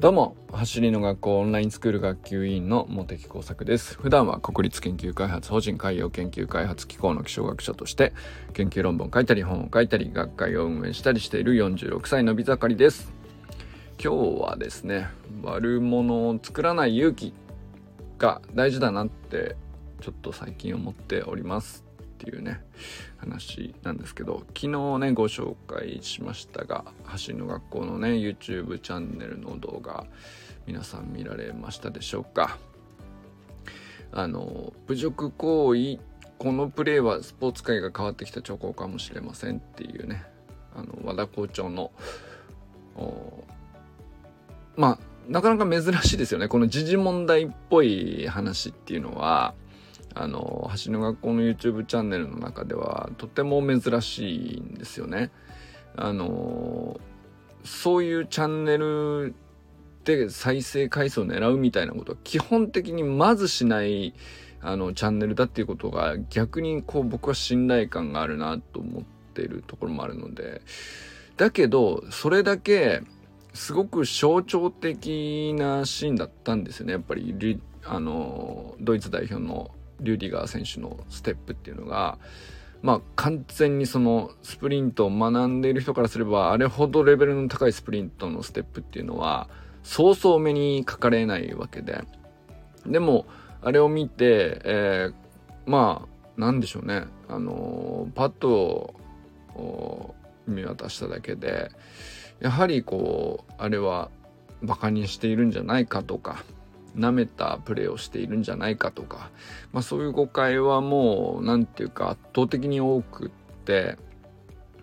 どうも走りの学校オンラインスクール学級委員の茂木耕作です。普段は国立研究開発法人海洋研究開発機構の気象学者として研究論文を書いたり本を書いたり学会を運営したりしている46歳のび盛りです。今日はですね悪者を作らない勇気が大事だなってちょっと最近思っておりますっていうね。話なんですけど昨日ねご紹介しましたが橋の学校のね YouTube チャンネルの動画皆さん見られましたでしょうか。あの侮辱行為このプレーはスポーツ界が変わってきた兆候かもしれませんっていうねあの和田校長のまあなかなか珍しいですよね。この時事問題っぽい話っていうのはあの橋の学校の YouTube チャンネルの中ではとても珍しいんですよね。あのそういうチャンネルで再生回数を狙うみたいなことは基本的にまずしないあのチャンネルだっていうことが逆にこう僕は信頼感があるなと思っているところもあるのでだけどそれだけすごく象徴的なシーンだったんですよねやっぱりあのドイツ代表のリュディガー選手のステップっていうのが、まあ完全にそのスプリントを学んでいる人からすれば、あれほどレベルの高いスプリントのステップっていうのは、そうそう目にかかれないわけで。でも、あれを見て、えー、まあ、なんでしょうね。あのパッドを見渡しただけで、やはりこう、あれはバカにしているんじゃないかとか、舐めたプレーをしているんじゃないかとか、まあ、そういう誤解はもう何て言うか圧倒的に多くって。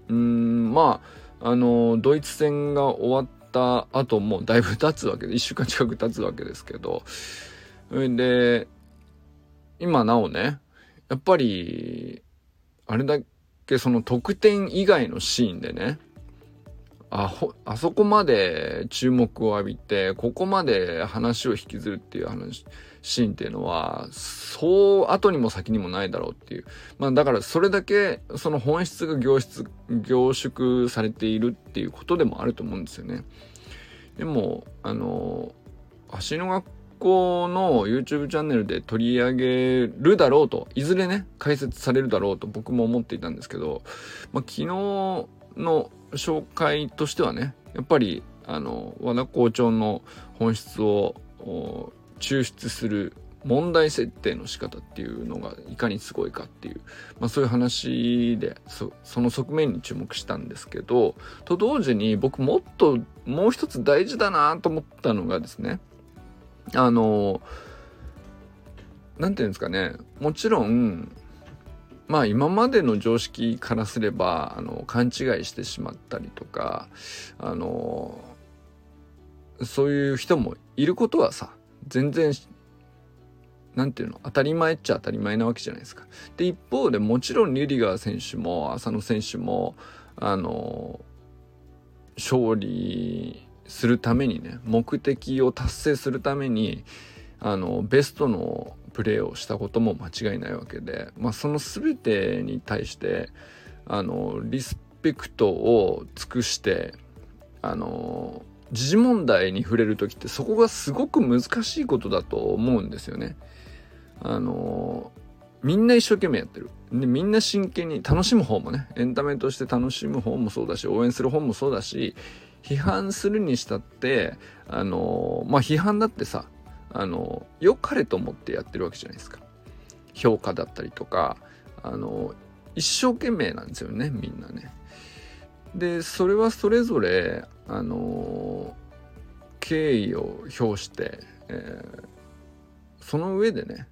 うんまああのドイツ戦が終わった後もうだいぶ経つわけで1週間近く経つわけですけど。で今なおねやっぱりあれだけその得点以外のシーンでねあほあそこまで注目を浴びてここまで話を引きずるっていう話シーンっていうのはそう後にも先にもないだろうっていう。まあだからそれだけその本質が凝縮凝縮されているっていうことでもあると思うんですよね。でもあの橋の学校の YouTube チャンネルで取り上げるだろうといずれね解説されるだろうと僕も思っていたんですけど、まあ、昨日の紹介としてはねやっぱりあの和田校長の本質を抽出する問題設定の仕方っていうのがいかにすごいかっていう、まあ、そういう話でその側面に注目したんですけどと同時に僕もっともう一つ大事だなと思ったのがですねあの何て言うんですかねもちろんまあ今までの常識からすればあの勘違いしてしまったりとかあのそういう人もいることはさ全然何て言うの当たり前っちゃ当たり前なわけじゃないですか。で一方でもちろんリュディガー選手も浅野選手もあの勝利するためにね目的を達成するためにあのベストのプレーをしたことも間違いないわけで、まあ、その全てに対してあのリスペクトを尽くしてあの時事問題に触れる時ってそこがすごく難しいことだと思うんですよね。あのみんな一生懸命やってる。でみんな真剣に楽しむ方もねエンタメとして楽しむ方もそうだし応援する方もそうだし批判するにしたってあのまあ批判だってさあの良かれと思ってやってるわけじゃないですか評価だったりとかあの一生懸命なんですよねみんなねでそれはそれぞれあの敬意を表して、えー、その上でね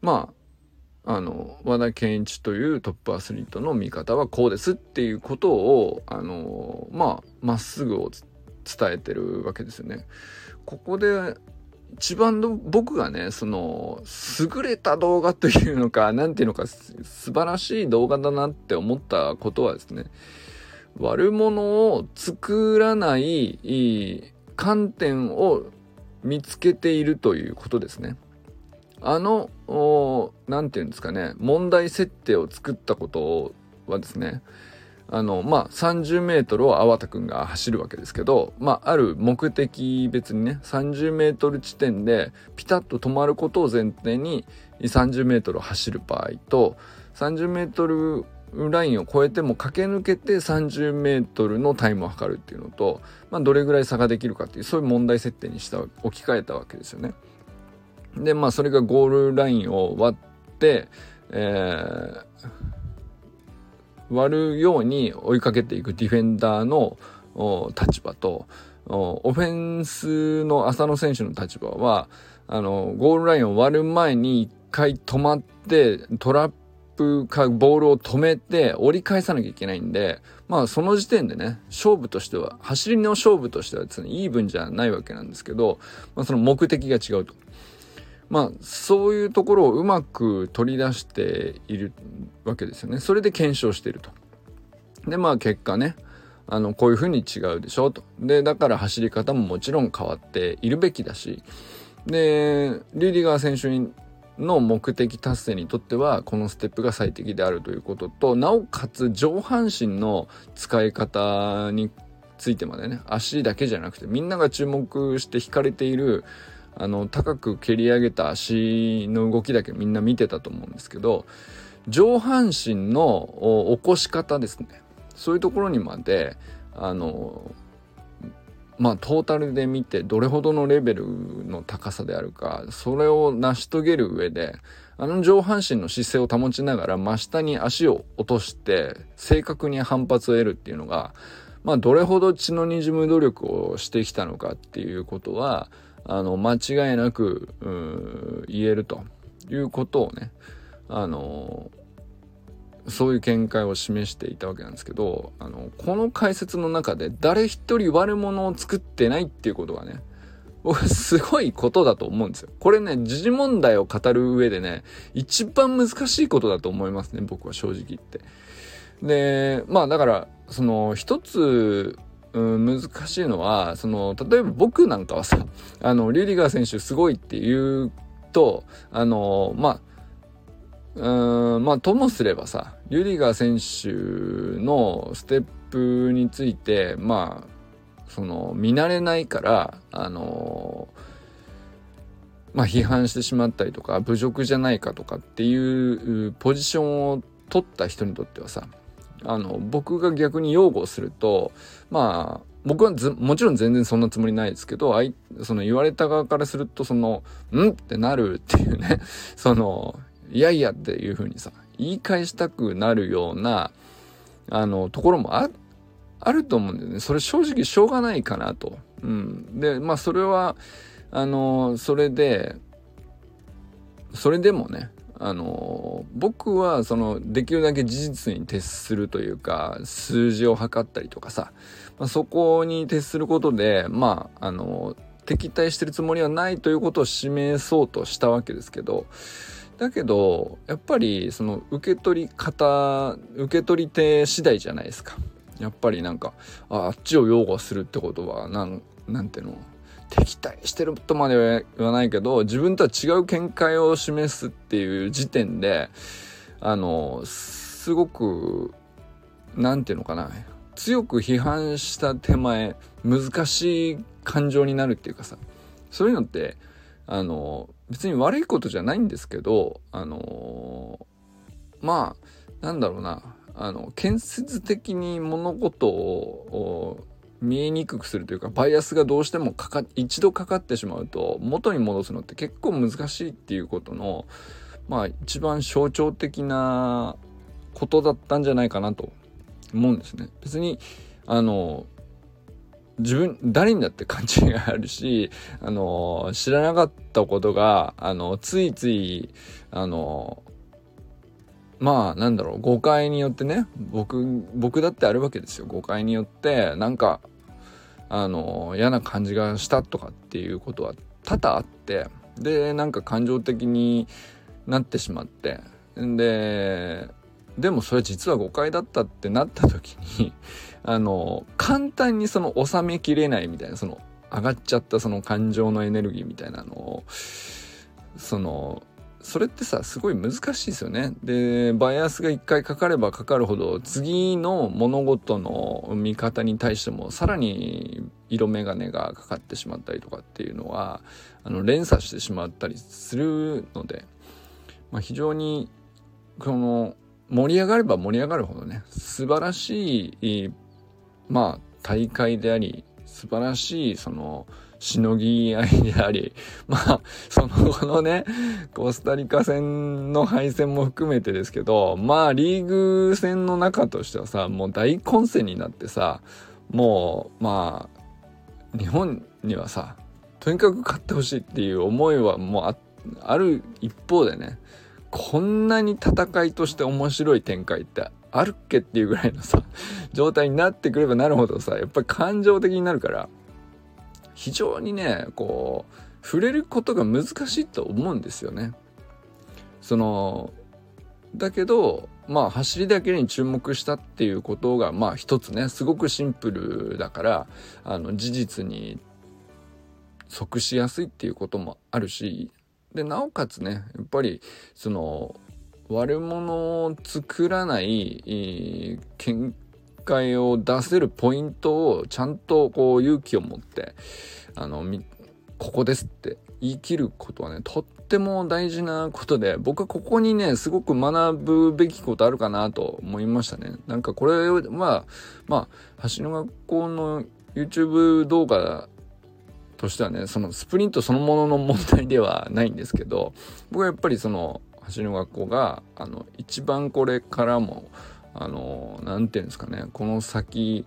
まああの和田健一というトップアスリートの見方はこうですっていうことをあのまあっすぐを伝えてるわけですよね。ここで一番の僕がね、その、優れた動画というのか、なんていうのか、素晴らしい動画だなって思ったことはですね、悪者を作らない観点を見つけているということですね。あの、何て言うんですかね、問題設定を作ったことはですね、あの、まあ、30メートルを粟田くんが走るわけですけど、まあ、ある目的別にね、30メートル地点でピタッと止まることを前提に30メートル走る場合と、30メートルラインを越えても駆け抜けて30メートルのタイムを測るっていうのと、まあ、どれぐらい差ができるかっていう、そういう問題設定にした、置き換えたわけですよね。で、まあ、それがゴールラインを割って、えー、割るように追いかけていくディフェンダーの立場と、オフェンスの浅野選手の立場は、あの、ゴールラインを割る前に一回止まって、トラップかボールを止めて折り返さなきゃいけないんで、まあその時点でね、勝負としては、走りの勝負としてはですね、イーブンじゃないわけなんですけど、まあその目的が違うと。まあそういうところをうまく取り出しているわけですよね。それで検証していると。でまあ結果ねあのこういうふうに違うでしょと。でだから走り方ももちろん変わっているべきだしでリリガー選手の目的達成にとってはこのステップが最適であるということとなおかつ上半身の使い方についてまでね足だけじゃなくてみんなが注目して惹かれているあの高く蹴り上げた足の動きだけみんな見てたと思うんですけど上半身の起こし方ですね。そういうところにまであのまあトータルで見てどれほどのレベルの高さであるかそれを成し遂げる上であの上半身の姿勢を保ちながら真下に足を落として正確に反発を得るっていうのがまあどれほど血の滲む努力をしてきたのかっていうことはあの間違いなく言えるということをねあのそういう見解を示していたわけなんですけどあのこの解説の中で誰一人悪者を作ってないっていうことがね僕はすごいことだと思うんですよ。これね、時事問題を語る上でね、一番難しいことだと思いますね、僕は正直言って。で、まあだから、その一つ、うん、難しいのは、その、例えば僕なんかはさ、あの、リュディガー選手すごいって言うと、あの、まあ、うんまあともすればさリュディガー選手のステップについてまあその見慣れないからあのまあ批判してしまったりとか侮辱じゃないかとかっていうポジションを取った人にとってはさあの僕が逆に擁護するとまあ僕はもちろん全然そんなつもりないですけどあいその言われた側からするとその「ん?」ってなるっていうね そのいやいやっていうふうにさ、言い返したくなるような、あの、ところもあ、ると思うんだよね。それ正直しょうがないかなと。うん。で、まあそれは、あの、それで、それでもね、あの僕はそのできるだけ事実に徹するというか数字を測ったりとかさ、まあ、そこに徹することでまああの敵対してるつもりはないということを示そうとしたわけですけどだけどやっぱりその受け取り方受け取り手次第じゃないですか。やっぱりなんかあっちを擁護するってことはなんなんていうの？敵対してるとまでは言わないけど自分とは違う見解を示すっていう時点であのすごくなんていうのかな強く批判した手前難しい感情になるっていうかさそういうのってあの別に悪いことじゃないんですけどあのまあなんだろうなあの建設的に物事を見えにくくするというかバイアスがどうしてもかか一度かかってしまうと元に戻すのって結構難しいっていうことのまあ一番象徴的なことだったんじゃないかなと思うんですね。別にあの自分、誰にだって勘違いがあるし、あの、知らなかったことが、あの、ついつい、あの、まあ、なんだろう、誤解によってね、僕、僕だってあるわけですよ。誤解によって、なんか、あの、嫌な感じがしたとかっていうことは多々あって、で、なんか感情的になってしまって、で、でもそれ実は誤解だったってなった時に あの、簡単にその収めきれないみたいな、その上がっちゃったその感情のエネルギーみたいなのを、その、それってさすごい難しいですよね。でバイアスが一回かかればかかるほど次の物事の見方に対してもさらに色眼鏡がかかってしまったりとかっていうのはあの連鎖してしまったりするので、まあ、非常にこの盛り上がれば盛り上がるほどね素晴らしいまあ大会であり素晴らしいそのしのぎ合いであり、まあ、その後のね、コスタリカ戦の敗戦も含めてですけど、まあ、リーグ戦の中としてはさ、もう大混戦になってさ、もう、まあ、日本にはさ、とにかく勝ってほしいっていう思いはもうあある一方でね、こんなに戦いとして面白い展開ってあるっけっていうぐらいのさ、状態になってくればなるほどさ、やっぱり感情的になるから、非常にねこう触れることが難しいと思うんですよね。そのだけどまあ走りだけに注目したっていうことがまあ一つねすごくシンプルだからあの事実に即しやすいっていうこともあるしでなおかつねやっぱりその悪者を作らない見解を出せるポイントをちゃんとこう勇気を持ってあのここですって言い切ることはねとっても大事なことで僕はここにねすごく学ぶべきことあるかなと思いましたね。なんかこれはまあ橋の学校の YouTube 動画としてはねそのスプリントそのものの問題ではないんですけど僕はやっぱりその橋の学校があの一番これからもあの何て言うんですかねこの先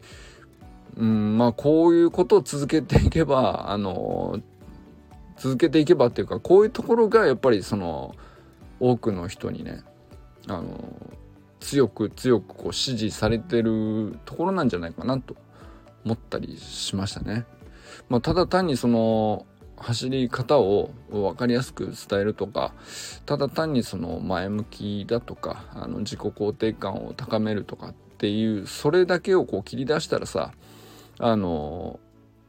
うんまあこういうことを続けていけばあの続けていけばっていうかこういうところがやっぱりその多くの人にねあの強く強くこう支持されてるところなんじゃないかなと思ったりしましたね。まあ、ただ単にその走り方を分かりやすく伝えるとかただ単にその前向きだとかあの自己肯定感を高めるとかっていうそれだけをこう切り出したらさあの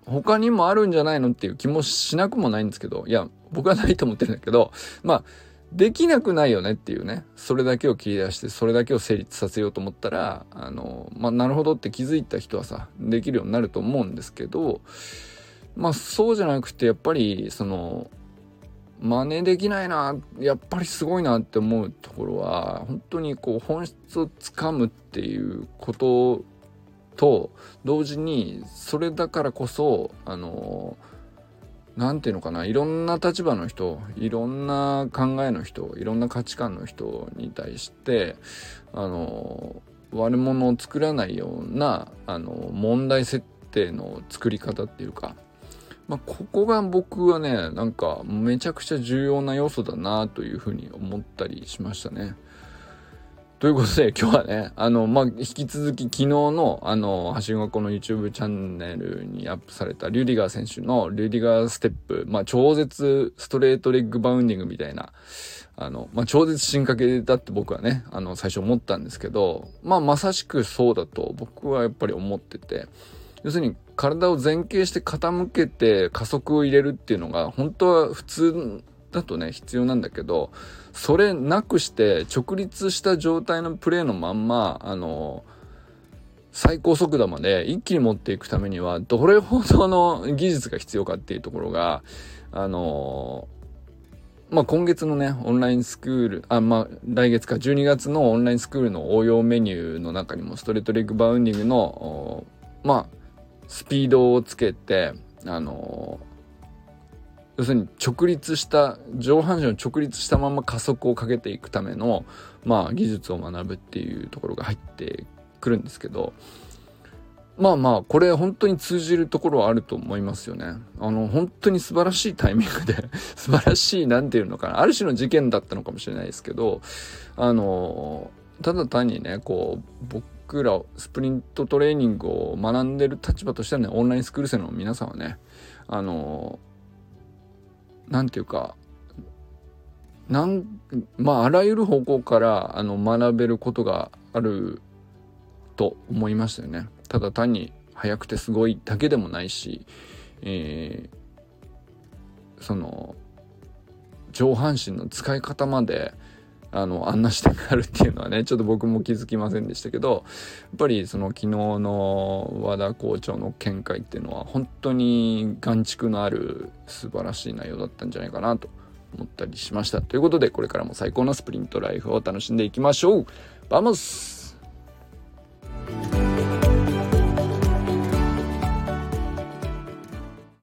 他にもあるんじゃないのっていう気もしなくもないんですけどいや僕はないと思ってるんだけどまあできなくないよねっていうねそれだけを切り出してそれだけを成立させようと思ったらあのまあなるほどって気づいた人はさできるようになると思うんですけどまあそうじゃなくてやっぱりその真似できないなやっぱりすごいなって思うところは本当にこう本質をつかむっていうことと同時にそれだからこそあの何て言うのかないろんな立場の人いろんな考えの人いろんな価値観の人に対してあの悪者を作らないようなあの問題設定の作り方っていうかまあ、ここが僕はねなんかめちゃくちゃ重要な要素だなというふうに思ったりしましたね。ということで今日はねあのまあ引き続き昨日のあの橋学校の YouTube チャンネルにアップされたリュディガー選手のリュディガーステップまあ超絶ストレートレッグバウンディングみたいなあの、まあ、超絶進化系だって僕はね、あの、最初思ったんですけど、まあ、まさしくそうだと僕はやっぱり思ってて、要するに体を前傾して傾けて加速を入れるっていうのが本当は普通だとね必要なんだけどそれなくして直立した状態のプレーのまんまあの最高速度まで一気に持っていくためにはどれほどの技術が必要かっていうところがあのまあ、今月のね、オンラインスクール、あ、まあ、来月か、12月のオンラインスクールの応用メニューの中にも、ストレートレッグバウンディングの、まあ、スピードをつけてあの要するに直立した上半身を直立したまま加速をかけていくための、まあ、技術を学ぶっていうところが入ってくるんですけどまあまあこれ本当に通じるところはあると思いますよね。あの本当に素晴らしいタイミングで 素晴らしい何て言うのかなある種の事件だったのかもしれないですけどあのただ単にねこう僕僕らスプリントトレーニングを学んでる立場としてはねオンラインスクール生の皆さんはねあの何て言うかなんまああらゆる方向からあの学べることがあると思いましたよね。ただ単に速くてすごいだけでもないし、えー、その上半身の使い方まであの案内してあるっていうのはね ちょっと僕も気づきませんでしたけどやっぱりその昨日の和田校長の見解っていうのは本当に眼蓄のある素晴らしい内容だったんじゃないかなと思ったりしました。ということでこれからも最高のスプリントライフを楽しんでいきましょう。バモス